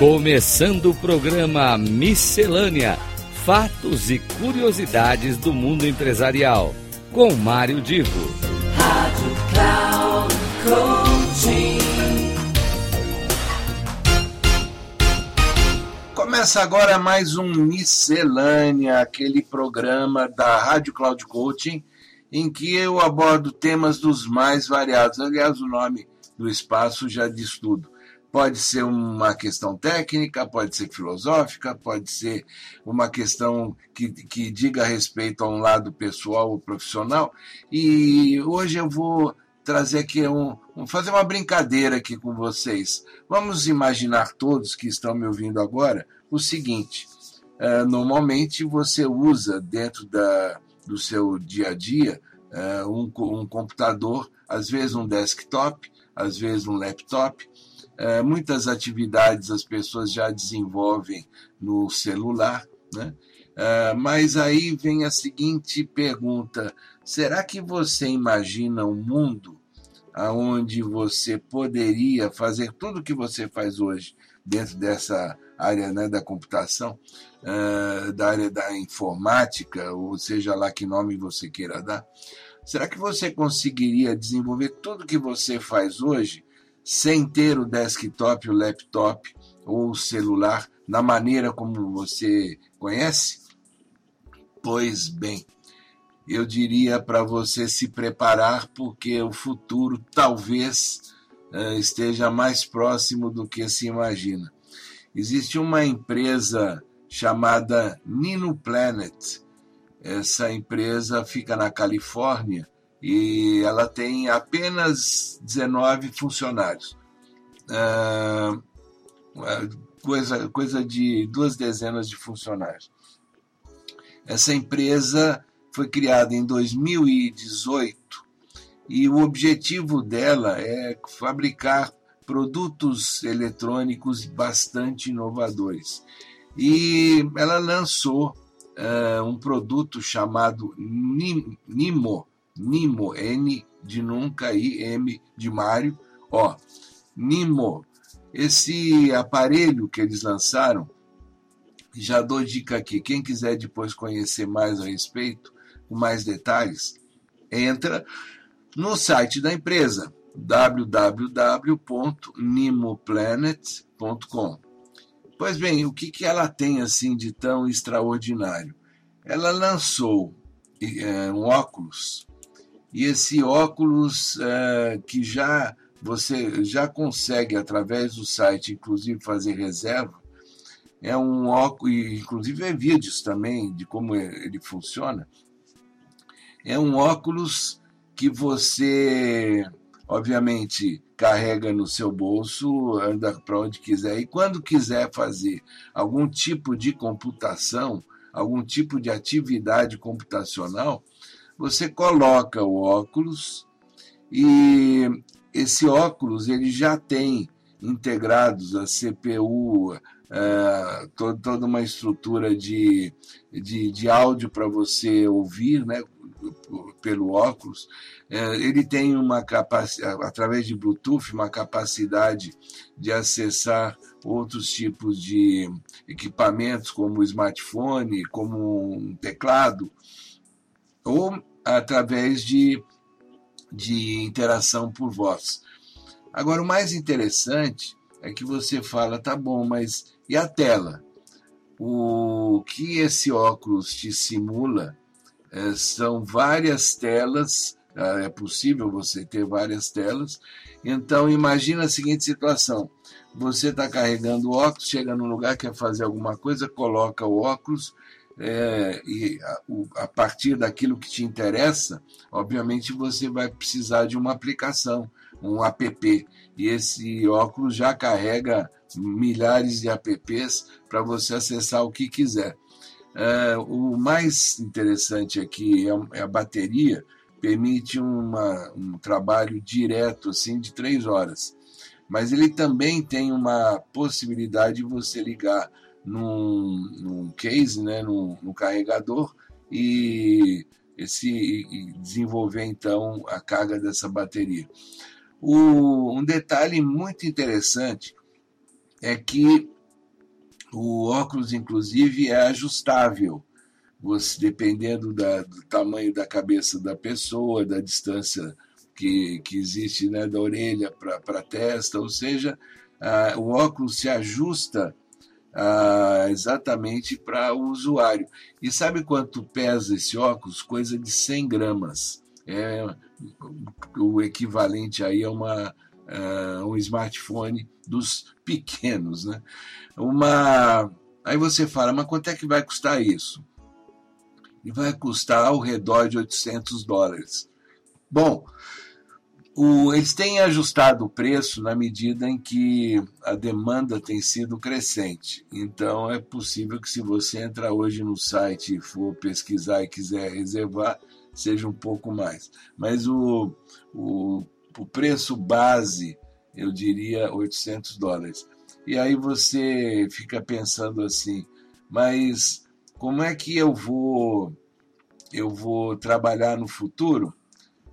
Começando o programa Miscelânea: Fatos e Curiosidades do Mundo Empresarial, com Mário Divo. Rádio Cloud Começa agora mais um Miscelânea, aquele programa da Rádio Cloud Coaching, em que eu abordo temas dos mais variados. Aliás, o nome do espaço já diz tudo. Pode ser uma questão técnica, pode ser filosófica, pode ser uma questão que, que diga respeito a um lado pessoal ou profissional. E hoje eu vou trazer aqui um, um, fazer uma brincadeira aqui com vocês. Vamos imaginar todos que estão me ouvindo agora o seguinte: uh, normalmente você usa dentro da, do seu dia a dia uh, um, um computador, às vezes um desktop, às vezes um laptop é, muitas atividades as pessoas já desenvolvem no celular, né? É, mas aí vem a seguinte pergunta: será que você imagina um mundo onde você poderia fazer tudo o que você faz hoje dentro dessa área né, da computação, uh, da área da informática, ou seja lá que nome você queira dar? Será que você conseguiria desenvolver tudo que você faz hoje sem ter o desktop, o laptop ou o celular na maneira como você conhece? Pois bem, eu diria para você se preparar, porque o futuro talvez uh, esteja mais próximo do que se imagina. Existe uma empresa chamada Nino Planet. Essa empresa fica na Califórnia e ela tem apenas 19 funcionários. Ah, coisa, coisa de duas dezenas de funcionários. Essa empresa foi criada em 2018 e o objetivo dela é fabricar produtos eletrônicos bastante inovadores. E ela lançou uh, um produto chamado Nimo, Nimo, N de nunca, I, M de Mário, ó, Nimo. Esse aparelho que eles lançaram, já dou dica aqui, quem quiser depois conhecer mais a respeito, com mais detalhes, entra no site da empresa www.nimoplanet.com. Pois bem, o que, que ela tem assim de tão extraordinário? Ela lançou é, um óculos e esse óculos é, que já você já consegue através do site, inclusive fazer reserva, é um óculos, inclusive é vídeos também de como ele funciona. É um óculos que você, obviamente, carrega no seu bolso, anda para onde quiser e quando quiser fazer algum tipo de computação, algum tipo de atividade computacional, você coloca o óculos e esse óculos ele já tem integrados a CPU, é, toda uma estrutura de, de, de áudio para você ouvir, né, pelo óculos. Uh, ele tem uma capacidade, através de Bluetooth, uma capacidade de acessar outros tipos de equipamentos, como smartphone, como um teclado, ou através de, de interação por voz. Agora, o mais interessante é que você fala, tá bom, mas e a tela? O que esse óculos te simula é, são várias telas, é possível você ter várias telas. Então, imagina a seguinte situação: você está carregando o óculos, chega num lugar, quer fazer alguma coisa, coloca o óculos, é, e a, a, partir daquilo que te interessa, obviamente você vai precisar de uma aplicação, um app. E esse óculos já carrega milhares de apps para você acessar o que quiser. É, o mais interessante aqui é, é a bateria, permite uma, um trabalho direto assim de três horas. Mas ele também tem uma possibilidade de você ligar num, num case, né, num, num carregador e, esse, e desenvolver então a carga dessa bateria. O, um detalhe muito interessante é que O óculos, inclusive, é ajustável. Você, dependendo da, do tamanho da cabeça da pessoa, da distância que, que existe né, da orelha para a testa, ou seja, o óculos se ajusta ah, exatamente para o usuário. E sabe quanto pesa esse óculos? Coisa de 100 gramas. É o equivalente aí a uma, uh, um smartphone dos pequenos. Né? Uma... Aí você fala, mas quanto é que vai custar isso? E vai custar ao redor de 800 dólares. Bom, o, eles têm ajustado o preço na medida em que a demanda tem sido crescente. Então, é possível que, se você entrar hoje no site e for pesquisar e quiser reservar, seja um pouco mais. Mas o, o, o preço base, eu diria 800 dólares. E aí você fica pensando assim, mas como é que eu vou eu vou trabalhar no futuro?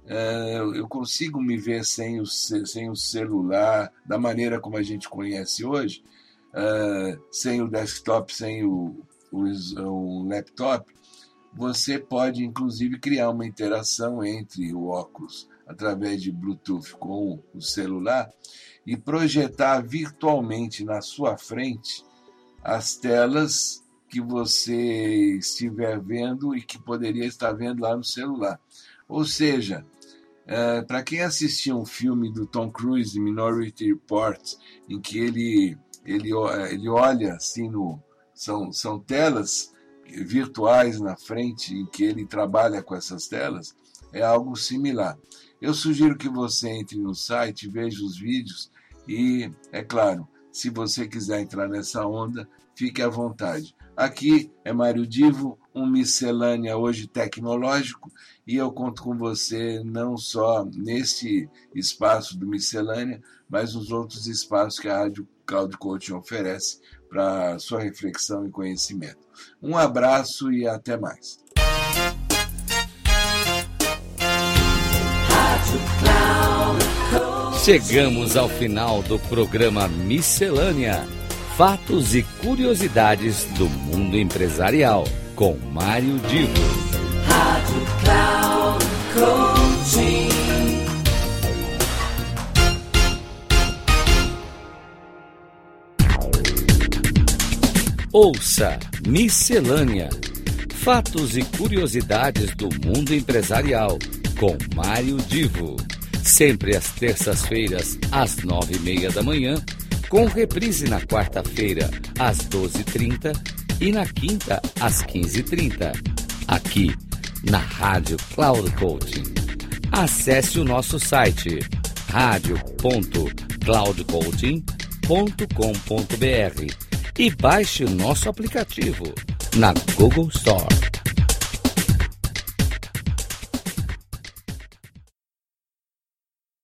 É, eu consigo me ver sem o, sem o celular, da maneira como a gente conhece hoje, é, sem o desktop, sem o, o, o laptop, você pode inclusive criar uma interação entre o óculos através de Bluetooth com o celular e projetar virtualmente na sua frente as telas que você estiver vendo e que poderia estar vendo lá no celular. Ou seja, é, para quem assistiu um filme do Tom Cruise, Minority Report, em que ele, ele, ele olha assim no. São, são telas virtuais na frente em que ele trabalha com essas telas, é algo similar. Eu sugiro que você entre no site, veja os vídeos e, é claro, se você quiser entrar nessa onda, fique à vontade. Aqui é Mário Divo, um miscelânea hoje tecnológico, e eu conto com você não só nesse espaço do miscelânea, mas nos outros espaços que a Rádio Cloud Coaching oferece para sua reflexão e conhecimento. Um abraço e até mais. Chegamos ao final do programa Miscelânea: Fatos e Curiosidades do Mundo Empresarial, com Mário Divo. Rádio Cloud Coaching. Ouça Miscelânea: Fatos e curiosidades do mundo empresarial com Mário Divo. Sempre às terças-feiras, às nove e meia da manhã, com reprise na quarta-feira, às doze e trinta na quinta, às quinze e trinta. Aqui, na Rádio Cloud Coaching. Acesse o nosso site radio.cloudcoaching.com.br e baixe o nosso aplicativo na Google Store.